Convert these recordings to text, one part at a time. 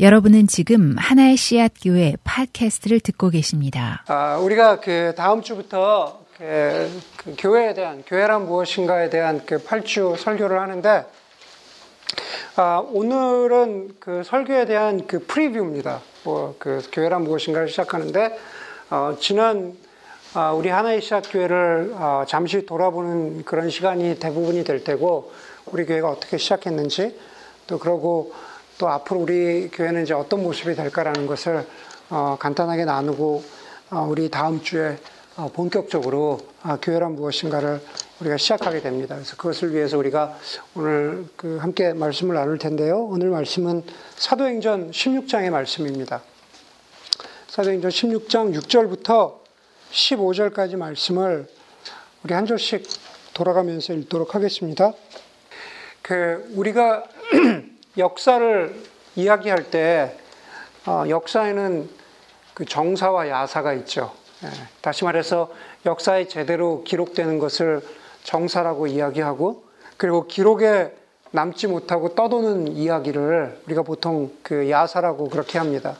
여러분은 지금 하나의 씨앗 교회 팟캐스트를 듣고 계십니다. 아, 우리가 그 다음 주부터 그, 그 교회에 대한 교회란 무엇인가에 대한 그 8주 설교를 하는데 아, 오늘은 그 설교에 대한 그 프리뷰입니다. 뭐 그 교회란 무엇인가를 시작하는데 어, 지난 아, 우리 하나의 씨앗 교회를 어, 잠시 돌아보는 그런 시간이 대부분이 될 테고 우리 교회가 어떻게 시작했는지 또 그러고 또 앞으로 우리 교회는 이제 어떤 모습이 될까라는 것을 어, 간단하게 나누고 어, 우리 다음 주에 어, 본격적으로 아, 교회란 무엇인가를 우리가 시작하게 됩니다. 그래서 그것을 위해서 우리가 오늘 그 함께 말씀을 나눌 텐데요. 오늘 말씀은 사도행전 16장의 말씀입니다. 사도행전 16장 6절부터 15절까지 말씀을 우리 한 절씩 돌아가면서 읽도록 하겠습니다. 그 우리가 역사를 이야기할 때 어, 역사에는 그 정사와 야사가 있죠. 예, 다시 말해서 역사에 제대로 기록되는 것을 정사라고 이야기하고 그리고 기록에 남지 못하고 떠도는 이야기를 우리가 보통 그 야사라고 그렇게 합니다.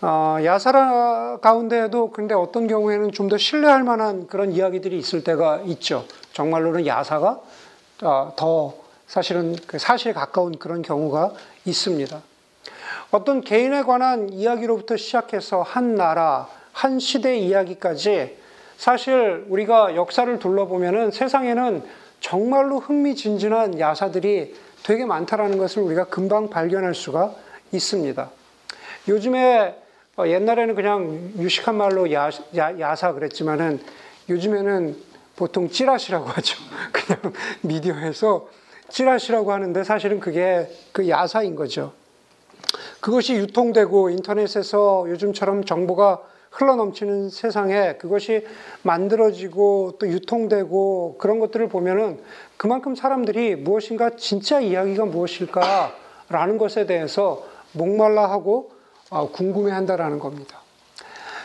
어, 야사라 가운데에도 근데 어떤 경우에는 좀 더 신뢰할 만한 그런 이야기들이 있을 때가 있죠. 정말로는 야사가 어, 더 사실은 그 사실에 가까운 그런 경우가 있습니다. 어떤 개인에 관한 이야기로부터 시작해서 한 나라, 한 시대 이야기까지 사실 우리가 역사를 둘러보면은 세상에는 정말로 흥미진진한 야사들이 되게 많다라는 것을 우리가 금방 발견할 수가 있습니다. 요즘에 어, 옛날에는 그냥 유식한 말로 야, 야, 사 그랬지만은 요즘에는 보통 찌라시라고 하죠. 그냥 미디어에서 찌라시라고 하는데 사실은 그게 그 야사인 거죠. 그것이 유통되고 인터넷에서 요즘처럼 정보가 흘러넘치는 세상에 그것이 만들어지고 또 유통되고 그런 것들을 보면은 그만큼 사람들이 무엇인가 진짜 이야기가 무엇일까라는 것에 대해서 목말라 하고 아, 궁금해 한다라는 겁니다.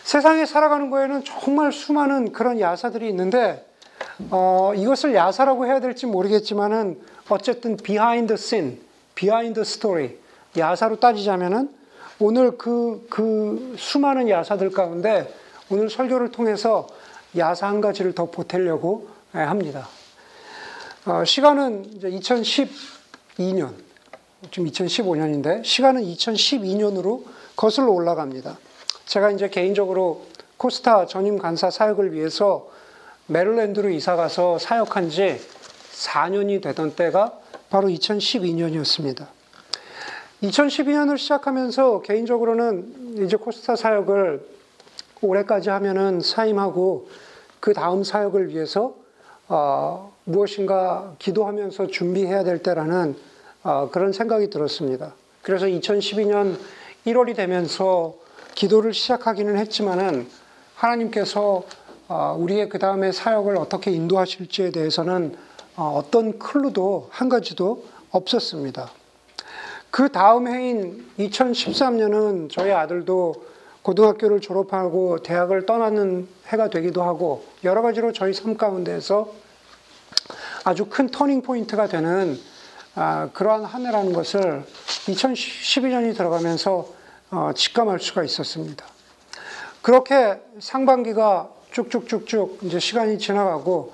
세상에 살아가는 거에는 정말 수많은 그런 야사들이 있는데 어, 이것을 야사라고 해야 될지 모르겠지만은 어쨌든 scene, behind the story, 야사로 따지자면은 오늘 그, 그 수많은 야사들 가운데 오늘 설교를 통해서 야사 한 가지를 더 보태려고 예, 합니다. 어, 시간은 이제 2012년, 지금 2015년인데, 시간은 2012년으로 거슬러 올라갑니다. 제가 이제 개인적으로 코스타 전임 간사 사역을 위해서 메릴랜드로 이사 가서 사역한 지 4년이 되던 때가 바로 2012년이었습니다. 2012년을 시작하면서 개인적으로는 이제 코스타 사역을 올해까지 하면은 사임하고 그 다음 사역을 위해서 어, 무엇인가 기도하면서 준비해야 될 때라는 어, 그런 생각이 들었습니다. 그래서 2012년 1월이 되면서 기도를 시작하기는 했지만은 하나님께서 어, 우리의 그 다음에 사역을 어떻게 인도하실지에 대해서는 어, 어떤 클루도 한 가지도 없었습니다. 그 다음 해인 2013년은 저희 아들도 고등학교를 졸업하고 대학을 떠나는 해가 되기도 하고 여러 가지로 저희 삶 가운데에서 아주 큰 터닝 포인트가 되는 아, 그러한 한 해라는 것을 2012년이 들어가면서 어, 직감할 수가 있었습니다. 그렇게 상반기가 쭉쭉쭉쭉 이제 시간이 지나가고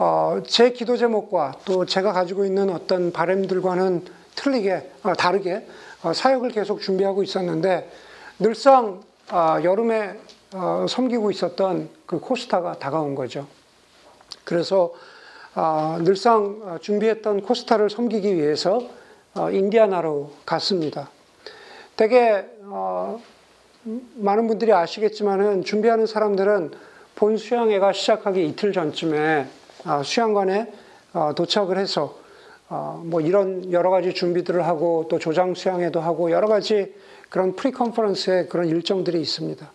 어, 제 기도 제목과 또 제가 가지고 있는 어떤 바램들과는 틀리게 어, 다르게 어, 사역을 계속 준비하고 있었는데 늘상 어, 여름에 어, 섬기고 있었던 그 코스타가 다가온 거죠. 그래서 어, 늘상 준비했던 코스타를 섬기기 위해서 인디아나로 갔습니다. 되게 많은 분들이 아시겠지만은 준비하는 사람들은 본 수양회가 시작하기 이틀 전쯤에 아, 수양관에 어, 도착을 해서 어, 뭐 이런 여러 가지 준비들을 하고 또 조장 수양회도 하고 여러 가지 그런 pre-conference의 그런 일정들이 있습니다.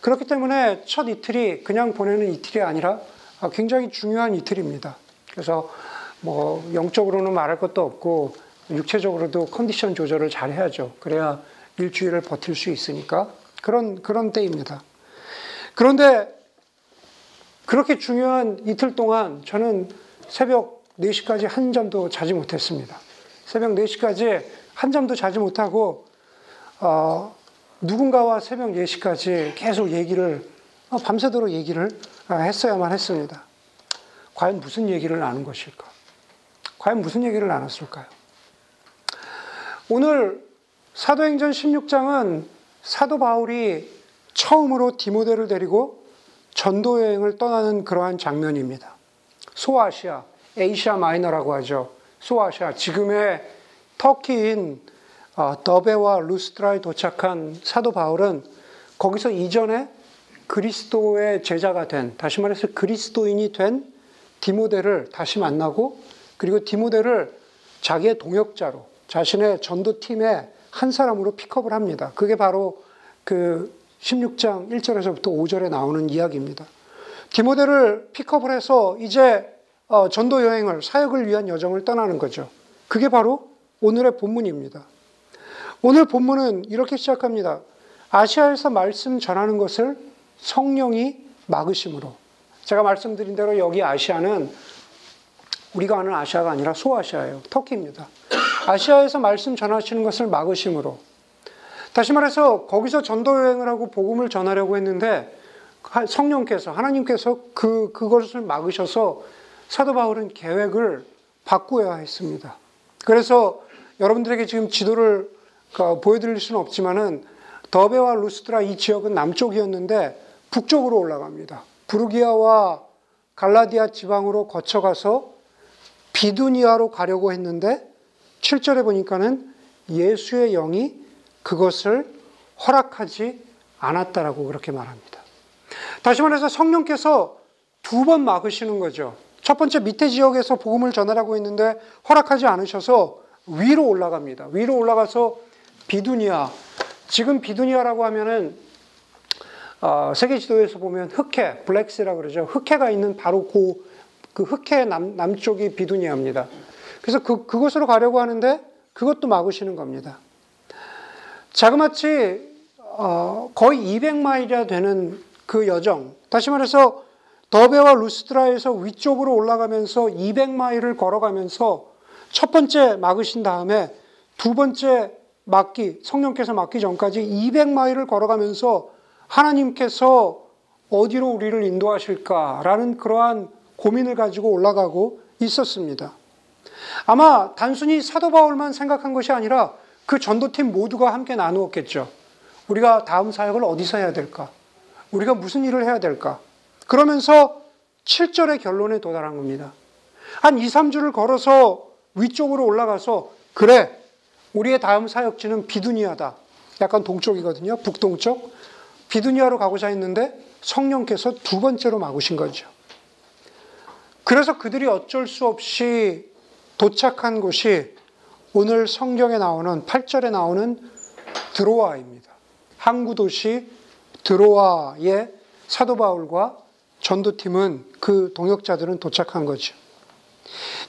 그렇기 때문에 첫 이틀이 그냥 보내는 이틀이 아니라 아, 굉장히 중요한 이틀입니다. 그래서 뭐 영적으로는 말할 것도 없고 육체적으로도 컨디션 조절을 잘 해야죠. 그래야 일주일을 버틸 수 있으니까 그런 그런 때입니다. 그런데 그렇게 중요한 이틀 동안 저는 새벽 4시까지 한 잠도 자지 못했습니다. 새벽 4시까지 한 잠도 자지 못하고 어, 누군가와 새벽 4시까지 계속 얘기를 어, 밤새도록 얘기를 아, 했어야만 했습니다. 과연 무슨 얘기를 나눈 것일까? 과연 무슨 얘기를 나눴을까요? 오늘 사도행전 16장은 사도 바울이 처음으로 디모데를 데리고 전도 여행을 떠나는 그러한 장면입니다. 소아시아, 에이시아 마이너라고 하죠. 소아시아, 지금의 터키인 어, 더베와 루스트라에 도착한 사도 바울은 거기서 이전에 그리스도의 제자가 된, 다시 말해서 그리스도인이 된 디모데를 다시 만나고 그리고 디모데를 자기의 동역자로 자신의 전도팀의 한 사람으로 픽업을 합니다. 그게 바로 그 16장 1절에서부터 5절에 나오는 이야기입니다. 디모데를 픽업을 해서 이제 어, 전도 여행을 사역을 위한 여정을 떠나는 거죠. 그게 바로 오늘의 본문입니다. 오늘 본문은 이렇게 시작합니다. 아시아에서 말씀 전하는 것을 성령이 막으심으로. 제가 말씀드린 대로 여기 아시아는 우리가 아는 아시아가 아니라 소아시아예요. 터키입니다. 아시아에서 말씀 전하시는 것을 막으심으로. 다시 말해서 거기서 전도 여행을 하고 복음을 전하려고 했는데 성령께서 하나님께서 그 그것을 막으셔서 사도 바울은 계획을 바꾸어야 했습니다. 그래서 여러분들에게 지금 지도를 그 보여드릴 수는 없지만은 더베와 루스트라 이 지역은 남쪽이었는데 북쪽으로 올라갑니다. 부르기아와 갈라디아 지방으로 거쳐가서 비두니아로 가려고 했는데 7절에 보니까는 예수의 영이 그것을 허락하지 않았다라고 그렇게 말합니다. 다시 말해서 성령께서 두 번 막으시는 거죠. 첫 번째 밑에 지역에서 복음을 전하라고 했는데 허락하지 않으셔서 위로 올라갑니다. 위로 올라가서 비두니아. 지금 비두니아라고 하면은 어, 세계 지도에서 보면 흑해, 블랙스라고 그러죠. 흑해가 있는 바로 그, 그 흑해 남, 남쪽이 비두니아입니다. 그래서 그, 그곳으로 가려고 하는데 그것도 막으시는 겁니다. 자그마치 어, 거의 200마일이나 되는 그 여정. 다시 말해서 더베와 루스트라에서 위쪽으로 올라가면서 200마일을 걸어가면서 첫 번째 막으신 다음에 두 번째 막기, 성령께서 막기 전까지 200마일을 걸어가면서 하나님께서 어디로 우리를 인도하실까라는 그러한 고민을 가지고 올라가고 있었습니다. 아마 단순히 사도 바울만 생각한 것이 아니라 그 전도팀 모두가 함께 나누었겠죠. 우리가 다음 사역을 어디서 해야 될까? 우리가 무슨 일을 해야 될까? 그러면서 7절의 결론에 도달한 겁니다. 한 2, 3주를 걸어서 위쪽으로 올라가서 그래, 우리의 다음 사역지는 비두니아다. 약간 동쪽이거든요. 북동쪽. 비두니아로 가고자 했는데 성령께서 두 번째로 막으신 거죠. 그래서 그들이 어쩔 수 없이 도착한 곳이 오늘 성경에 나오는 8절에 나오는 드로아입니다. 항구 도시 드로아의 사도 바울과 전도팀은 그 동역자들은 도착한 거죠.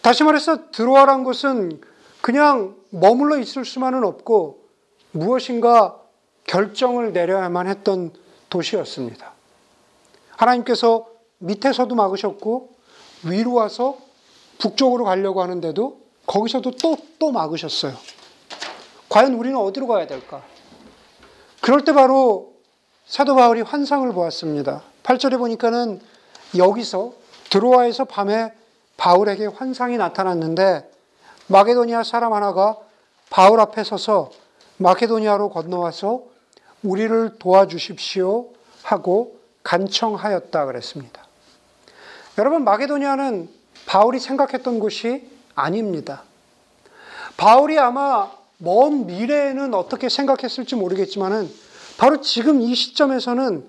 다시 말해서 드로아란 곳은 그냥 머물러 있을 수만은 없고 무엇인가 결정을 내려야만 했던 도시였습니다. 하나님께서 밑에서도 막으셨고 위로 와서 북쪽으로 가려고 하는데도 거기서도 또, 또 막으셨어요. 과연 우리는 어디로 가야 될까? 그럴 때 바로 사도 바울이 환상을 보았습니다. 8절에 보니까는 여기서 드로아에서 밤에 바울에게 환상이 나타났는데 마게도니아 사람 하나가 바울 앞에 서서 마케도니아로 건너와서 우리를 도와주십시오 하고 간청하였다 그랬습니다. 여러분 마게도니아는 바울이 생각했던 곳이 아닙니다. 바울이 아마 먼 미래에는 어떻게 생각했을지 모르겠지만은 바로 지금 이 시점에서는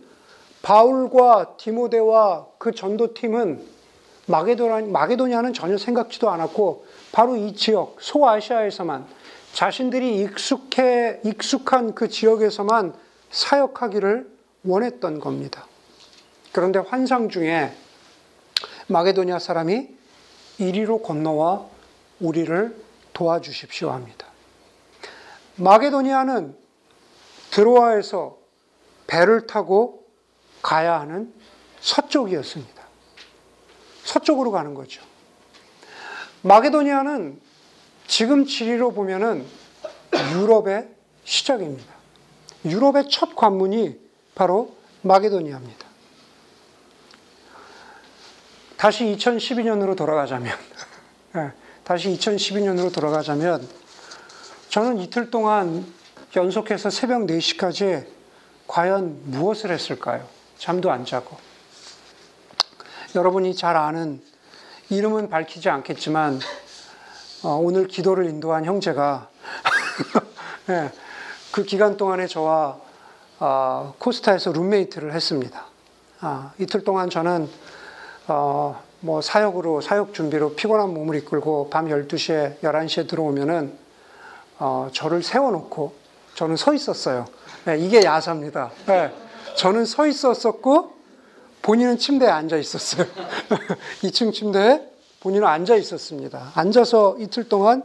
바울과 디모데와 그 전도팀은 마게도니아는 전혀 생각지도 않았고 바로 이 지역 소아시아에서만 자신들이 익숙해 익숙한 그 지역에서만 사역하기를 원했던 겁니다. 그런데 환상 중에 마게도니아 사람이 이리로 건너와 우리를 도와주십시오 합니다. 마게도니아는 드로아에서 배를 타고 가야 하는 서쪽이었습니다. 서쪽으로 가는 거죠. 마게도니아는 지금 지리로 보면은 유럽의 시작입니다. 유럽의 첫 관문이 바로 마게도니아입니다. 다시 2012년으로 돌아가자면, 네, 다시 2012년으로 돌아가자면, 저는 이틀 동안 연속해서 새벽 4시까지 과연 무엇을 했을까요? 잠도 안 자고. 여러분이 잘 아는 이름은 밝히지 않겠지만, 어, 오늘 기도를 인도한 형제가 네, 그 기간 동안에 저와 어, 코스타에서 룸메이트를 했습니다. 아, 이틀 동안 저는 어, 뭐 사역으로 사역 준비로 피곤한 몸을 이끌고 밤 12시에 11시에 들어오면은 어, 저를 세워놓고 저는 서 있었어요. 네, 이게 야사입니다. 네, 저는 서 있었었고 본인은 침대에 앉아 있었어요. 2층 침대에 본인은 앉아 있었습니다. 앉아서 이틀 동안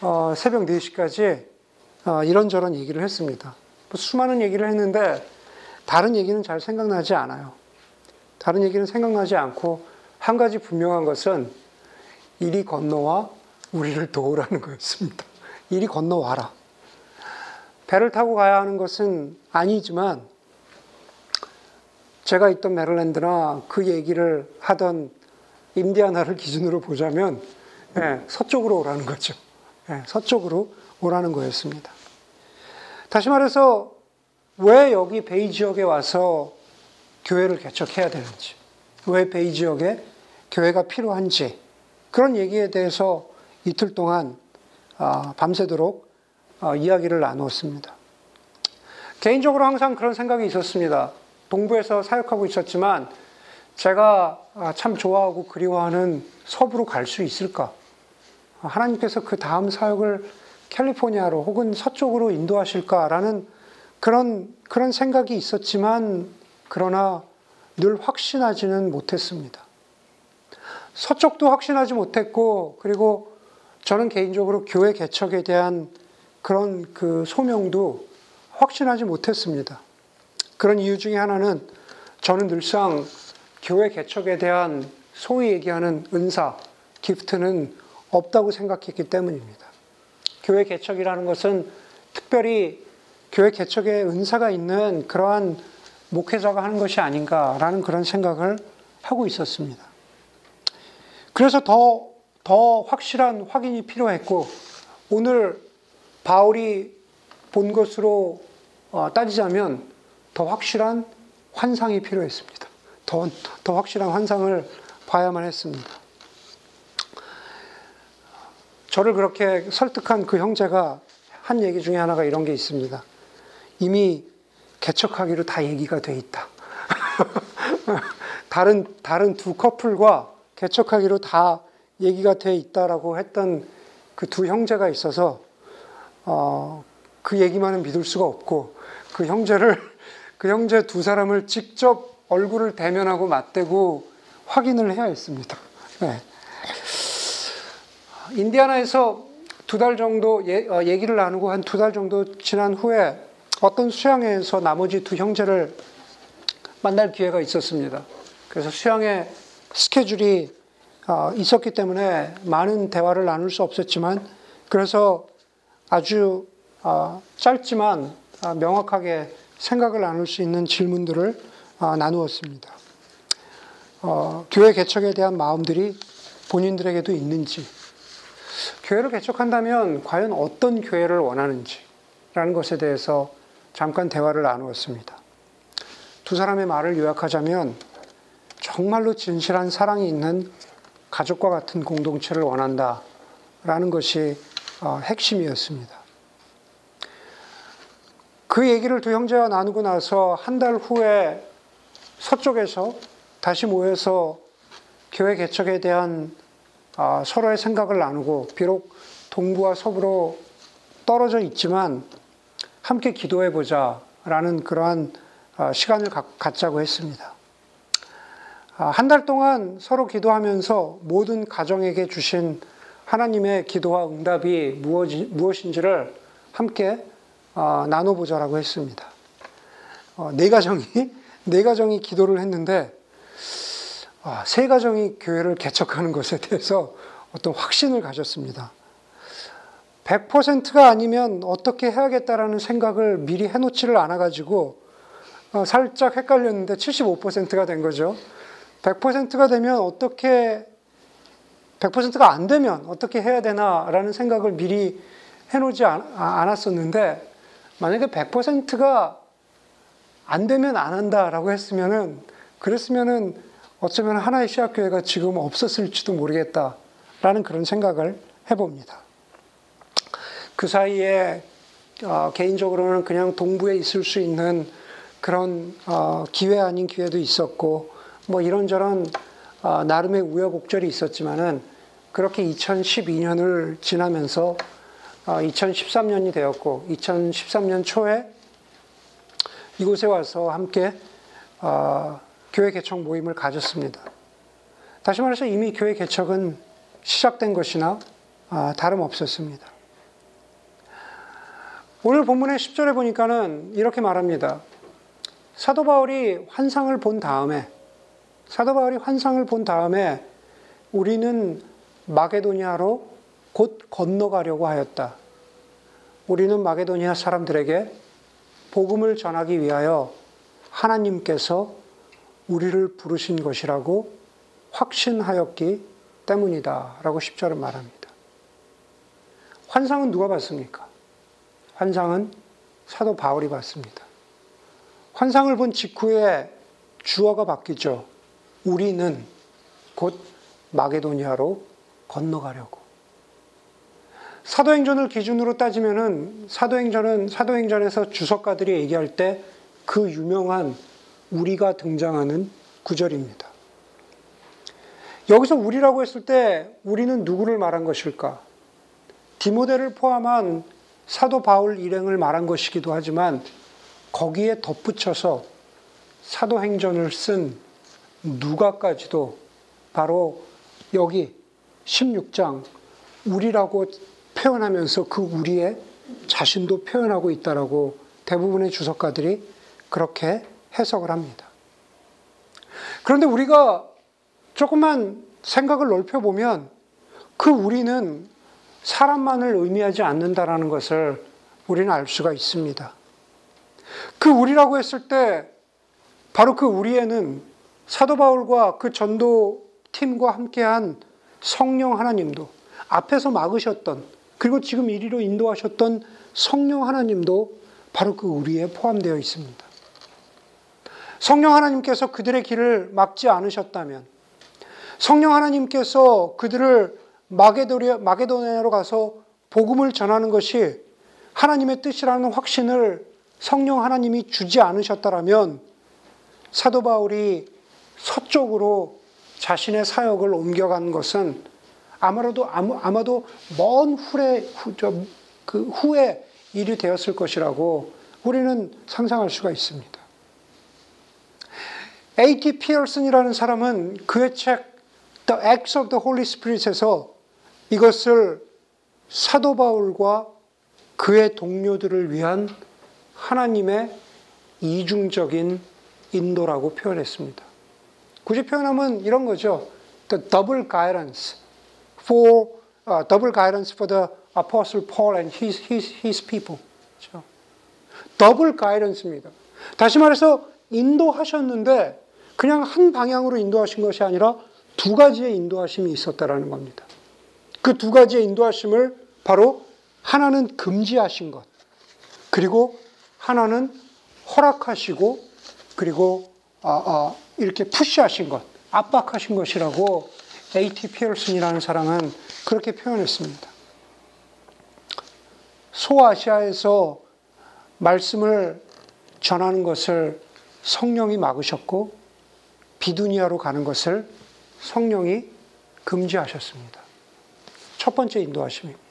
어, 새벽 4시까지 어, 이런저런 얘기를 했습니다. 뭐 수많은 얘기를 했는데 다른 얘기는 잘 생각나지 않아요. 다른 얘기는 생각나지 않고 한 가지 분명한 것은 이리 건너와 우리를 도우라는 거였습니다. 이리 건너와라. 배를 타고 가야 하는 것은 아니지만 제가 있던 메릴랜드나 그 얘기를 하던 인디아나를 기준으로 보자면 네, 서쪽으로 오라는 거죠. 네, 서쪽으로 오라는 거였습니다. 다시 말해서 왜 여기 베이 지역에 와서 교회를 개척해야 되는지, 왜 베이 지역에 교회가 필요한지 그런 얘기에 대해서 이틀 동안 아, 밤새도록 아, 이야기를 나누었습니다. 개인적으로 항상 그런 생각이 있었습니다. 동부에서 사역하고 있었지만 제가 아, 참 좋아하고 그리워하는 서부로 갈 수 있을까? 하나님께서 그 다음 사역을 캘리포니아로 혹은 서쪽으로 인도하실까라는 그런, 그런 생각이 있었지만, 그러나 늘 확신하지는 못했습니다. 서쪽도 확신하지 못했고, 그리고 저는 개인적으로 교회 개척에 대한 그런 그 소명도 확신하지 못했습니다. 그런 이유 중에 하나는 저는 늘상 교회 개척에 대한 소위 얘기하는 은사, 기프트는 없다고 생각했기 때문입니다. 교회 개척이라는 것은 특별히 교회 개척에 은사가 있는 그러한 목회자가 하는 것이 아닌가라는 그런 생각을 하고 있었습니다. 그래서 더, 더 확실한 확인이 필요했고, 오늘 바울이 본 것으로 어, 따지자면 더 확실한 환상이 필요했습니다. 더, 더 확실한 환상을 봐야만 했습니다. 저를 그렇게 설득한 그 형제가 한 얘기 중에 하나가 이런 게 있습니다. 이미 개척하기로 다 얘기가 돼 있다. 다른, 다른 두 커플과 개척하기로 다 얘기가 돼 있다라고 했던 그 두 형제가 있어서, 어, 그 얘기만은 믿을 수가 없고, 그 형제를, 그 형제 두 사람을 직접 얼굴을 대면하고 맞대고 확인을 해야 했습니다. 네. 인디아나에서 두 달 정도 예, 어, 얘기를 나누고 한 두 달 정도 지난 후에 어떤 수양회에서 나머지 두 형제를 만날 기회가 있었습니다. 그래서 수양회 스케줄이 어, 있었기 때문에 많은 대화를 나눌 수 없었지만 그래서 아주 어, 짧지만 명확하게 생각을 나눌 수 있는 질문들을 나누었습니다. 교회 개척에 대한 마음들이 본인들에게도 있는지 교회를 개척한다면 과연 어떤 교회를 원하는지라는 것에 대해서 잠깐 대화를 나누었습니다. 두 사람의 말을 요약하자면 정말로 진실한 사랑이 있는 가족과 같은 공동체를 원한다 라는 것이 어, 핵심이었습니다. 그 얘기를 두 형제와 나누고 나서 한 달 후에 서쪽에서 다시 모여서 교회 개척에 대한 아, 서로의 생각을 나누고 비록 동부와 서부로 떨어져 있지만 함께 기도해 보자라는 그러한 아, 시간을 갖자고 했습니다. 아, 한달 동안 서로 기도하면서 모든 가정에게 주신 하나님의 기도와 응답이 무엇인지를 함께 나눠보자라고 했습니다. 어, 네 가정이 네 가정이 기도를 했는데 아, 세 가정이 교회를 개척하는 것에 대해서 어떤 확신을 가졌습니다. 100%가 아니면 어떻게 해야겠다라는 생각을 미리 해놓지를 않아가지고 어, 살짝 헷갈렸는데 75%가 된 거죠. 100%가 되면 어떻게 100%가 안 되면 어떻게 해야 되나라는 생각을 미리 해놓지 않았었는데 만약에 100%가 안 되면 안 한다라고 했으면은 그랬으면은 어쩌면 하나의 시학교회가 지금 없었을지도 모르겠다라는 그런 생각을 해봅니다. 그 사이에 어, 개인적으로는 그냥 동부에 있을 수 있는 그런 어, 기회 아닌 기회도 있었고 뭐 이런저런 어, 나름의 우여곡절이 있었지만은 그렇게 2012년을 지나면서 2013년이 되었고 2013년 초에 이곳에 와서 함께 교회 개척 모임을 가졌습니다. 다시 말해서 이미 교회 개척은 시작된 것이나 다름없었습니다. 오늘 본문의 10절에 보니까는 이렇게 말합니다. 사도 바울이 환상을 본 다음에 사도 바울이 환상을 본 다음에 우리는 마게도니아로 곧 건너가려고 하였다. 우리는 마게도니아 사람들에게 복음을 전하기 위하여 하나님께서 우리를 부르신 것이라고 확신하였기 때문이다. 라고 10절은 말합니다. 환상은 누가 봤습니까? 환상은 사도 바울이 봤습니다. 환상을 본 직후에 주어가 바뀌죠. 우리는 곧 마게도니아로 건너가려고. 사도행전을 기준으로 따지면은 사도행전은 사도행전에서 주석가들이 얘기할 때 그 유명한 우리가 등장하는 구절입니다. 여기서 우리라고 했을 때 우리는 누구를 말한 것일까? 디모데를 포함한 사도 바울 일행을 말한 것이기도 하지만 거기에 덧붙여서 사도행전을 쓴 누가까지도 바로 여기 16장 우리라고 표현하면서 그 우리의 자신도 표현하고 있다라고 대부분의 주석가들이 그렇게 해석을 합니다. 그런데 우리가 조금만 생각을 넓혀 보면 그 우리는 사람만을 의미하지 않는다라는 것을 우리는 알 수가 있습니다. 그 우리라고 했을 때 바로 그 우리에는 사도 바울과 그 전도 팀과 함께한 성령 하나님도 앞에서 막으셨던 그리고 지금 이리로 인도하셨던 성령 하나님도 바로 그 우리에 포함되어 있습니다. 성령 하나님께서 그들의 길을 막지 않으셨다면 성령 하나님께서 그들을 마게도니아로 가서 복음을 전하는 것이 하나님의 뜻이라는 확신을 성령 하나님이 주지 않으셨다라면 사도 바울이 서쪽으로 자신의 사역을 옮겨간 것은 아마도 아마도 먼 후에 그 후에 일이 되었을 것이라고 우리는 상상할 수가 있습니다. A.T. 피어슨이라는 사람은 그의 책 The Acts of the Holy Spirit에서 이것을 사도 바울과 그의 동료들을 위한 하나님의 이중적인 인도라고 표현했습니다. 굳이 표현하면 이런 거죠. The double guidance for uh, double guidance for the apostle Paul and his his his people. 그렇죠? 더블 가이던스입니다. 다시 말해서 인도하셨는데 그냥 한 방향으로 인도하신 것이 아니라 두 가지의 인도하심이 있었다라는 겁니다. 그 두 가지의 인도하심을 바로 하나는 금지하신 것, 그리고 하나는 허락하시고 그리고 아, 아, 이렇게 푸시하신 것, 압박하신 것이라고 A.T. 피얼슨이라는 사람은 그렇게 표현했습니다. 소아시아에서 말씀을 전하는 것을 성령이 막으셨고 비두니아로 가는 것을 성령이 금지하셨습니다. 첫 번째 인도하심입니다.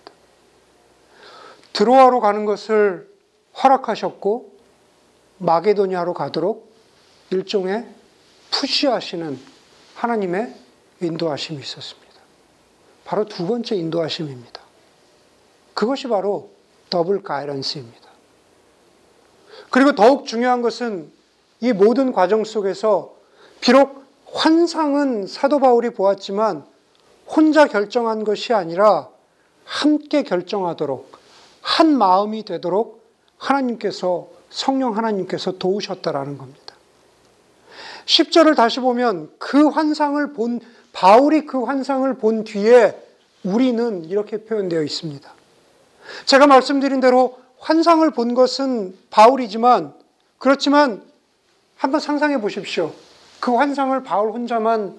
드로아로 가는 것을 허락하셨고 마게도니아로 가도록 일종의 푸시하시는 하나님의 인도하심이 있었습니다. 바로 두 번째 인도하심입니다. 그것이 바로 더블 가이런스입니다. 그리고 더욱 중요한 것은 이 모든 과정 속에서 비록 환상은 사도 바울이 보았지만 혼자 결정한 것이 아니라 함께 결정하도록 한 마음이 되도록 하나님께서 성령 하나님께서 도우셨다라는 겁니다. 10절을 다시 보면 그 환상을 본 바울이 그 환상을 본 뒤에 우리는 이렇게 표현되어 있습니다. 제가 말씀드린 대로 환상을 본 것은 바울이지만 그렇지만 한번 상상해 보십시오. 그 환상을 바울 혼자만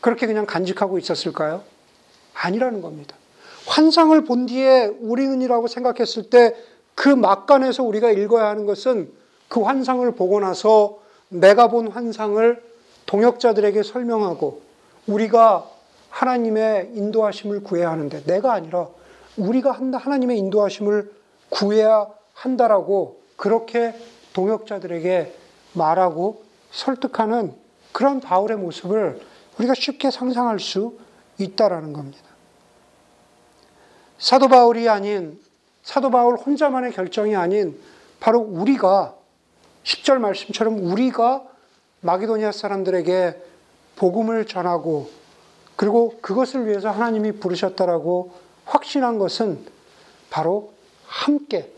그렇게 그냥 간직하고 있었을까요? 아니라는 겁니다. 환상을 본 뒤에 우리는이라고 생각했을 때 그 막간에서 우리가 읽어야 하는 것은 그 환상을 보고 나서 내가 본 환상을 동역자들에게 설명하고 우리가 하나님의 인도하심을 구해야 하는데 내가 아니라 우리가 하나님의 인도하심을 구해야 한다라고 그렇게 동역자들에게 말하고 설득하는 그런 바울의 모습을 우리가 쉽게 상상할 수 있다라는 겁니다. 사도 바울이 아닌 사도 바울 혼자만의 결정이 아닌 바로 우리가 10절 말씀처럼 우리가 마게도니아 사람들에게 복음을 전하고 그리고 그것을 위해서 하나님이 부르셨다라고 확신한 것은 바로 함께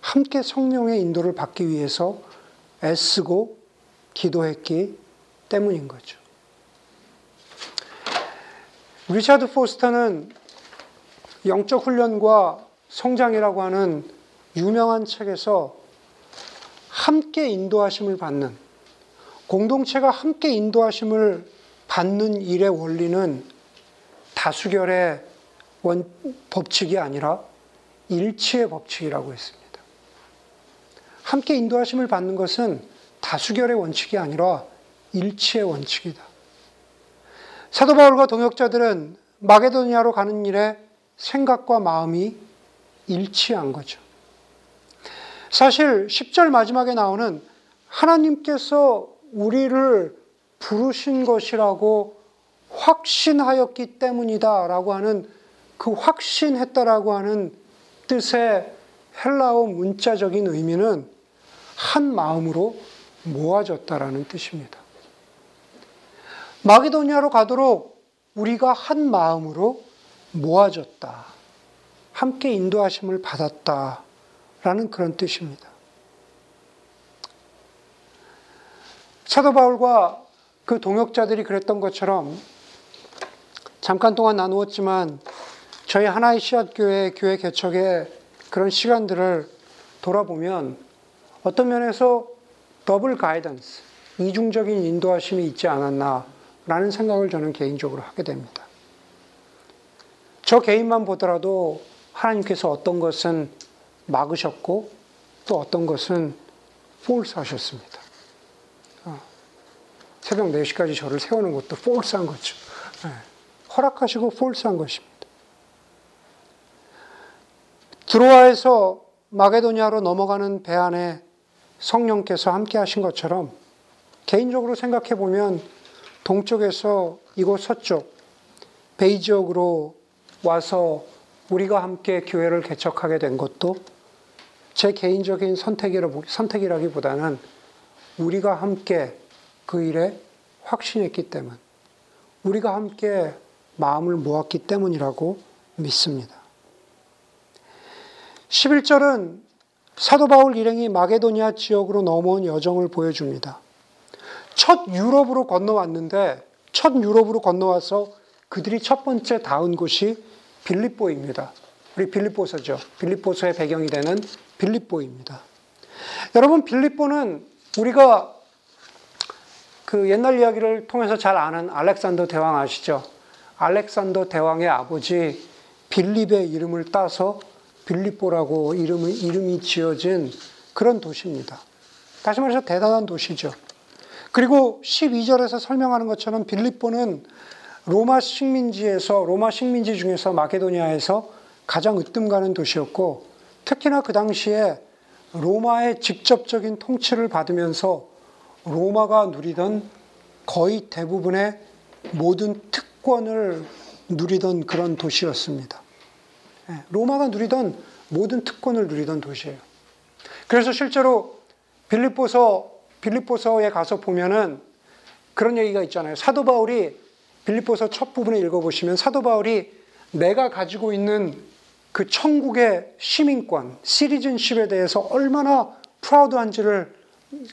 함께 성령의 인도를 받기 위해서 애쓰고 기도했기 때문인 거죠. 리차드 포스터는 영적 훈련과 성장이라고 하는 유명한 책에서 함께 인도하심을 받는 공동체가 함께 인도하심을 받는 일의 원리는 다수결의 원, 법칙이 아니라 일치의 법칙이라고 했습니다. 함께 인도하심을 받는 것은 다수결의 원칙이 아니라 일치의 원칙이다. 사도 바울과 동역자들은 마게도니아로 가는 일에 생각과 마음이 일치한 거죠. 사실 10절 마지막에 나오는 하나님께서 우리를 부르신 것이라고 확신하였기 때문이다 라고 하는 그 확신했다라고 하는 뜻의 헬라어 문자적인 의미는 한 마음으로 모아졌다라는 뜻입니다. 마게도니아로 가도록 우리가 한 마음으로 모아졌다. 함께 인도하심을 받았다. 라는 그런 뜻입니다. 사도 바울과 그 동역자들이 그랬던 것처럼 잠깐 동안 나누었지만 저희 하나의 씨앗교회 교회 개척의 그런 시간들을 돌아보면 어떤 면에서 더블 가이던스, 이중적인 인도하심이 있지 않았나라는 생각을 저는 개인적으로 하게 됩니다. 저 개인만 보더라도 하나님께서 어떤 것은 막으셨고 또 어떤 것은 폴스 하셨습니다. 어, 새벽 4시까지 저를 세우는 것도 폴스한 거죠. 네. 허락하시고 폴스한 것입니다. 드로아에서 마게도니아로 넘어가는 배 안에 성령께서 함께 하신 것처럼 개인적으로 생각해 보면 동쪽에서 이곳 서쪽 베이 지역으로 와서 우리가 함께 교회를 개척하게 된 것도 제 개인적인 선택이라기보다는 우리가 함께 그 일에 확신했기 때문, 우리가 함께 마음을 모았기 때문이라고 믿습니다. 11절은 사도 바울 일행이 마게도니아 지역으로 넘어온 여정을 보여줍니다. 첫 유럽으로 건너왔는데 첫 유럽으로 건너와서 그들이 첫 번째 닿은 곳이 빌립보입니다. 우리 빌립보서죠. 빌립보서의 배경이 되는 빌립보입니다. 여러분 빌립보는 우리가 그 옛날 이야기를 통해서 잘 아는 알렉산더 대왕 아시죠? 알렉산더 대왕의 아버지 빌립의 이름을 따서 빌립보라고 이름이, 이름이 지어진 그런 도시입니다. 다시 말해서 대단한 도시죠. 그리고 12절에서 설명하는 것처럼 빌립보는 로마 식민지에서, 로마 식민지 중에서 마케도니아에서 가장 으뜸 가는 도시였고, 특히나 그 당시에 로마의 직접적인 통치를 받으면서 로마가 누리던 거의 대부분의 모든 특권을 누리던 그런 도시였습니다. 예, 로마가 누리던 모든 특권을 누리던 도시예요. 그래서 실제로 빌립보서 빌립보서에 가서 보면은 그런 얘기가 있잖아요. 사도 바울이 빌립보서 첫 부분에 읽어보시면 사도 바울이 내가 가지고 있는 그 천국의 시민권, 시리즌십에 대해서 얼마나 프라우드한지를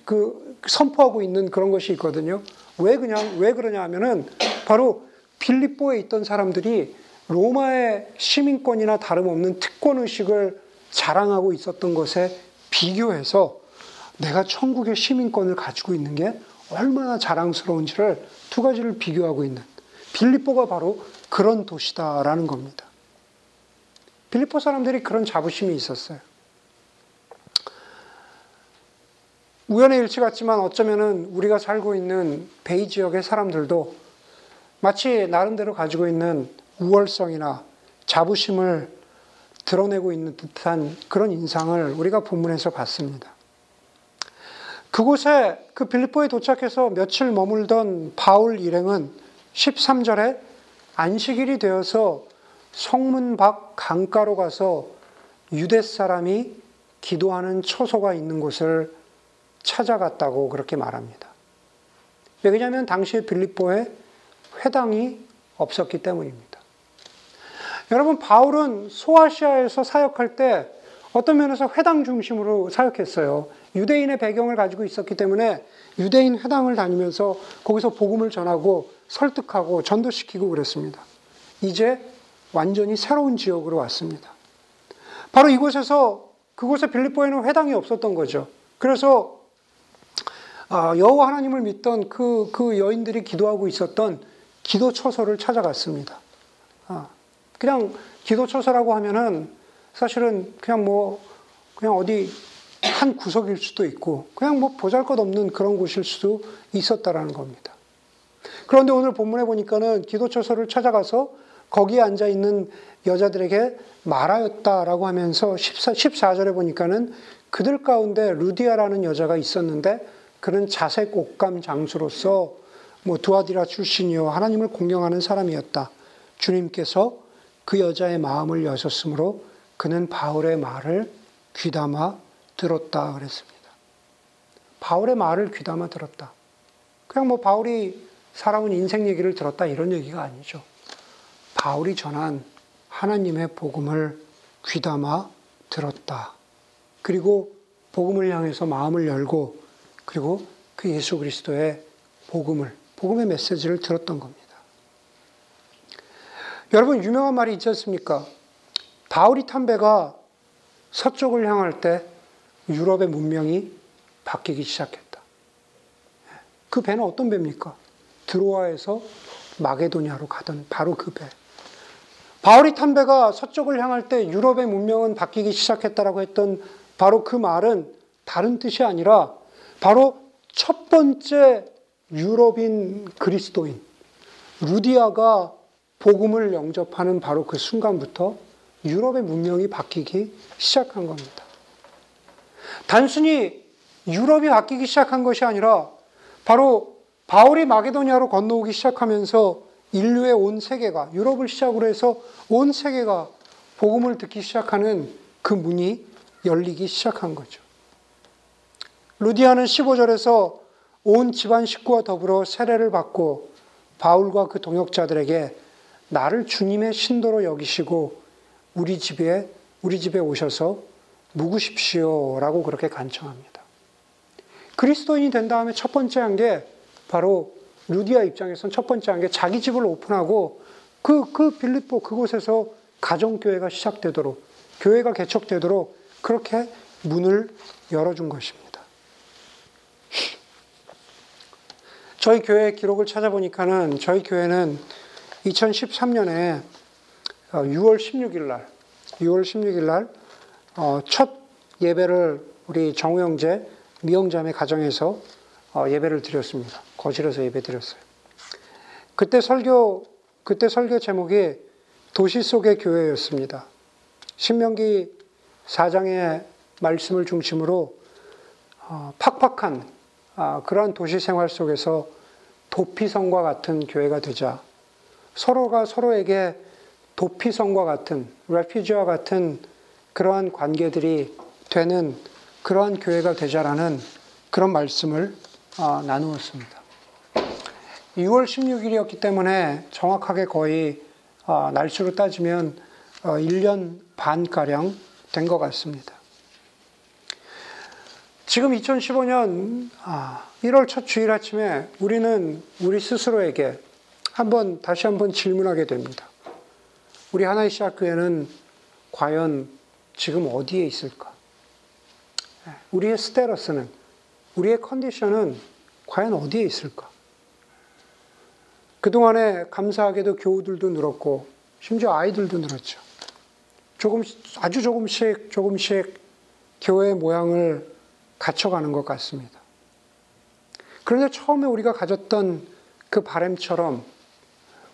그 선포하고 있는 그런 것이 있거든요. 왜 그냥 왜 그러냐 하면은 바로 빌립보에 있던 사람들이 로마의 시민권이나 다름없는 특권 의식을 자랑하고 있었던 것에 비교해서 내가 천국의 시민권을 가지고 있는 게 얼마나 자랑스러운지를 두 가지를 비교하고 있는 빌립보가 바로 그런 도시다라는 겁니다. 빌립보 사람들이 그런 자부심이 있었어요. 우연의 일치 같지만 어쩌면은 우리가 살고 있는 베이 지역의 사람들도 마치 나름대로 가지고 있는 우월성이나 자부심을 드러내고 있는 듯한 그런 인상을 우리가 본문에서 봤습니다. 그곳에 그 빌립보에 도착해서 며칠 머물던 바울 일행은 13절에 안식일이 되어서 성문 밖 강가로 가서 유대 사람이 기도하는 처소가 있는 곳을 찾아갔다고 그렇게 말합니다. 왜냐하면 당시 빌립보에 회당이 없었기 때문입니다. 여러분, 바울은 소아시아에서 사역할 때 어떤 면에서 회당 중심으로 사역했어요. 유대인의 배경을 가지고 있었기 때문에 유대인 회당을 다니면서 거기서 복음을 전하고 설득하고 전도시키고 그랬습니다. 이제 완전히 새로운 지역으로 왔습니다. 바로 이곳에서 그곳에 빌립보에는 회당이 없었던 거죠. 그래서 아, 여호와 하나님을 믿던 그, 그 여인들이 기도하고 있었던 기도 처소를 찾아갔습니다. 아, 그냥 기도 처소라고 하면은 사실은 그냥 뭐 그냥 어디 한 구석일 수도 있고 그냥 뭐 보잘것없는 그런 곳일 수도 있었다라는 겁니다. 그런데 오늘 본문에 보니까는 기도 처소를 찾아가서 거기에 앉아 있는 여자들에게 말하였다라고 하면서 14, 14절에 보니까는 그들 가운데 루디아라는 여자가 있었는데 그는 자색 옥감 장수로서 뭐 두아디라 출신이요 하나님을 공경하는 사람이었다. 주님께서 그 여자의 마음을 여셨으므로 그는 바울의 말을 귀담아 들었다 그랬습니다. 바울의 말을 귀담아 들었다. 그냥 뭐 바울이 살아온 인생 얘기를 들었다 이런 얘기가 아니죠. 바울이 전한 하나님의 복음을 귀담아 들었다. 그리고 복음을 향해서 마음을 열고 그리고 그 예수 그리스도의 복음을 복음의 메시지를 들었던 겁니다. 여러분 유명한 말이 있지 않습니까? 바울이 탄 배가 서쪽을 향할 때 유럽의 문명이 바뀌기 시작했다. 그 배는 어떤 배입니까? 드로아에서 마게도냐로 가던 바로 그 배. 바울이 탄 배가 서쪽을 향할 때 유럽의 문명은 바뀌기 시작했다라고 했던 바로 그 말은 다른 뜻이 아니라 바로 첫 번째 유럽인 그리스도인 루디아가 복음을 영접하는 바로 그 순간부터 유럽의 문명이 바뀌기 시작한 겁니다. 단순히 유럽이 바뀌기 시작한 것이 아니라 바로 바울이 마게도니아로 건너오기 시작하면서 인류의 온 세계가 유럽을 시작으로 해서 온 세계가 복음을 듣기 시작하는 그 문이 열리기 시작한 거죠. 루디아는 15절에서 온 집안 식구와 더불어 세례를 받고 바울과 그 동역자들에게 나를 주님의 신도로 여기시고 우리 집에 우리 집에 오셔서 묵으십시오라고 그렇게 간청합니다. 그리스도인이 된 다음에 첫 번째 한 게 바로 루디아 입장에서는 첫 번째 한 게 자기 집을 오픈하고 그, 그 빌립보 그곳에서 가정교회가 시작되도록 교회가 개척되도록 그렇게 문을 열어준 것입니다. 저희 교회 기록을 찾아보니까는 저희 교회는 2013년에 6월 16일 날, 6월 16일 날, 어, 첫 예배를 우리 정우 형제, 미영자매 가정에서 어, 예배를 드렸습니다. 거실에서 예배 드렸어요. 그때 설교, 그때 설교 제목이 도시 속의 교회였습니다. 신명기 4장의 말씀을 중심으로 어, 팍팍한 아, 그러한 도시 생활 속에서 도피성과 같은 교회가 되자 서로가 서로에게 도피성과 같은 레퓨지와 같은 그러한 관계들이 되는 그러한 교회가 되자라는 그런 말씀을 아, 나누었습니다. 6월 16일이었기 때문에 정확하게 거의 아, 날수로 따지면 1년 반가량 된 것 같습니다. 지금 2015년 1월 첫 주일 아침에 우리는 우리 스스로에게 한번 다시 한번 질문하게 됩니다. 우리 하나의 시학교회는 과연 지금 어디에 있을까? 우리의 스테러스는 우리의 컨디션은 과연 어디에 있을까? 그동안에 감사하게도 교우들도 늘었고 심지어 아이들도 늘었죠. 조금 아주 조금씩 조금씩 교회의 모양을 갖춰가는 것 같습니다. 그런데 처음에 우리가 가졌던 그 바램처럼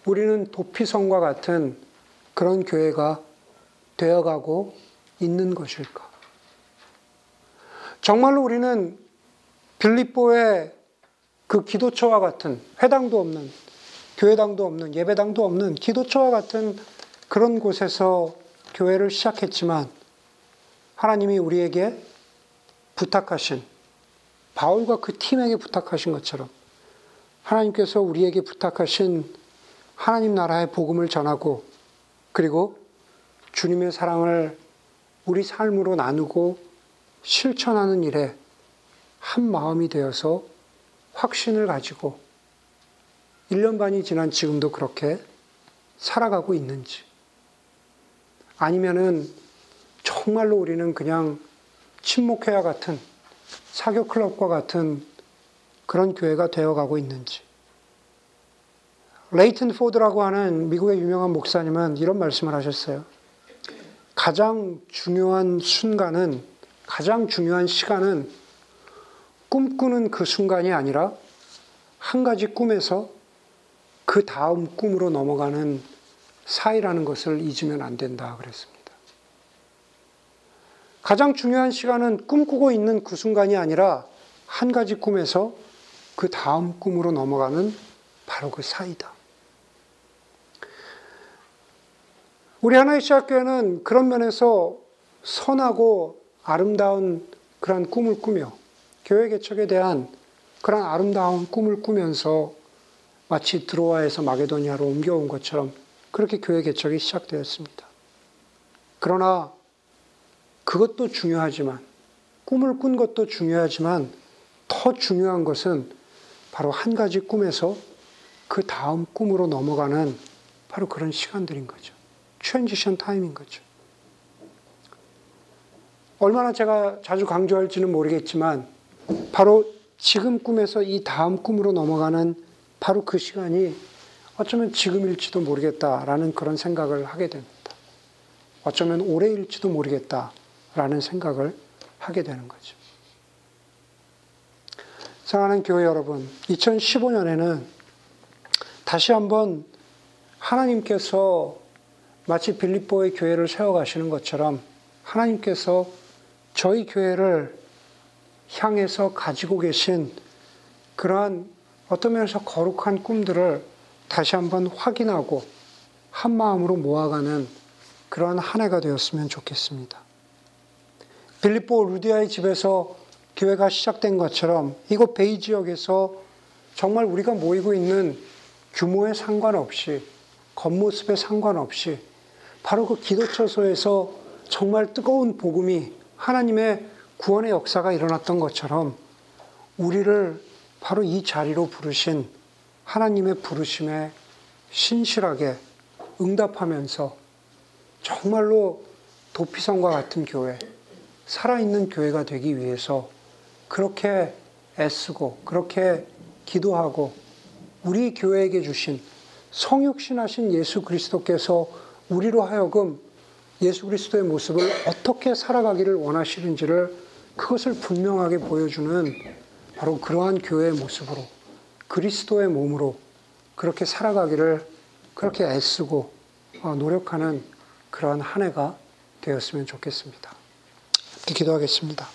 우리는 도피성과 같은 그런 교회가 되어가고 있는 것일까? 정말로 우리는 빌립보의 그 기도처와 같은 회당도 없는 교회당도 없는 예배당도 없는 기도처와 같은 그런 곳에서 교회를 시작했지만 하나님이 우리에게 부탁하신 바울과 그 팀에게 부탁하신 것처럼 하나님께서 우리에게 부탁하신 하나님 나라의 복음을 전하고 그리고 주님의 사랑을 우리 삶으로 나누고 실천하는 일에 한 마음이 되어서 확신을 가지고 1년 반이 지난 지금도 그렇게 살아가고 있는지 아니면은 정말로 우리는 그냥 친목회와 같은 사교 클럽과 같은 그런 교회가 되어가고 있는지. 레이튼 포드라고 하는 미국의 유명한 목사님은 이런 말씀을 하셨어요. 가장 중요한 순간은, 가장 중요한 시간은 꿈꾸는 그 순간이 아니라 한 가지 꿈에서 그 다음 꿈으로 넘어가는 사이라는 것을 잊으면 안 된다 그랬습니다. 가장 중요한 시간은 꿈꾸고 있는 그 순간이 아니라 한 가지 꿈에서 그 다음 꿈으로 넘어가는 바로 그 사이다. 우리 하나의 시학교회는 그런 면에서 선하고 아름다운 그런 꿈을 꾸며 교회 개척에 대한 그런 아름다운 꿈을 꾸면서 마치 드로아에서 마게도니아로 옮겨온 것처럼 그렇게 교회 개척이 시작되었습니다. 그러나 그것도 중요하지만, 꿈을 꾼 것도 중요하지만, 더 중요한 것은 바로 한 가지 꿈에서 그 다음 꿈으로 넘어가는 바로 그런 시간들인 거죠. transition time인 거죠. 얼마나 제가 자주 강조할지는 모르겠지만, 바로 지금 꿈에서 이 다음 꿈으로 넘어가는 바로 그 시간이 어쩌면 지금일지도 모르겠다라는 그런 생각을 하게 됩니다. 어쩌면 올해일지도 모르겠다. 라는 생각을 하게 되는 거죠. 사랑하는 교회 여러분, 2015년에는 다시 한번 하나님께서 마치 빌립보의 교회를 세워가시는 것처럼 하나님께서 저희 교회를 향해서 가지고 계신 그러한 어떤 면에서 거룩한 꿈들을 다시 한번 확인하고 한 마음으로 모아가는 그러한 한 해가 되었으면 좋겠습니다. 빌립보 루디아의 집에서 교회가 시작된 것처럼 이곳 베이 지역에서 정말 우리가 모이고 있는 규모에 상관없이 겉모습에 상관없이 바로 그 기도처소에서 정말 뜨거운 복음이 하나님의 구원의 역사가 일어났던 것처럼 우리를 바로 이 자리로 부르신 하나님의 부르심에 신실하게 응답하면서 정말로 도피성과 같은 교회, 살아있는 교회가 되기 위해서 그렇게 애쓰고 그렇게 기도하고 우리 교회에게 주신 성육신하신 예수 그리스도께서 우리로 하여금 예수 그리스도의 모습을 어떻게 살아가기를 원하시는지를 그것을 분명하게 보여주는 바로 그러한 교회의 모습으로 그리스도의 몸으로 그렇게 살아가기를 그렇게 애쓰고 어, 노력하는 그러한 한 해가 되었으면 좋겠습니다. 기도하겠습니다.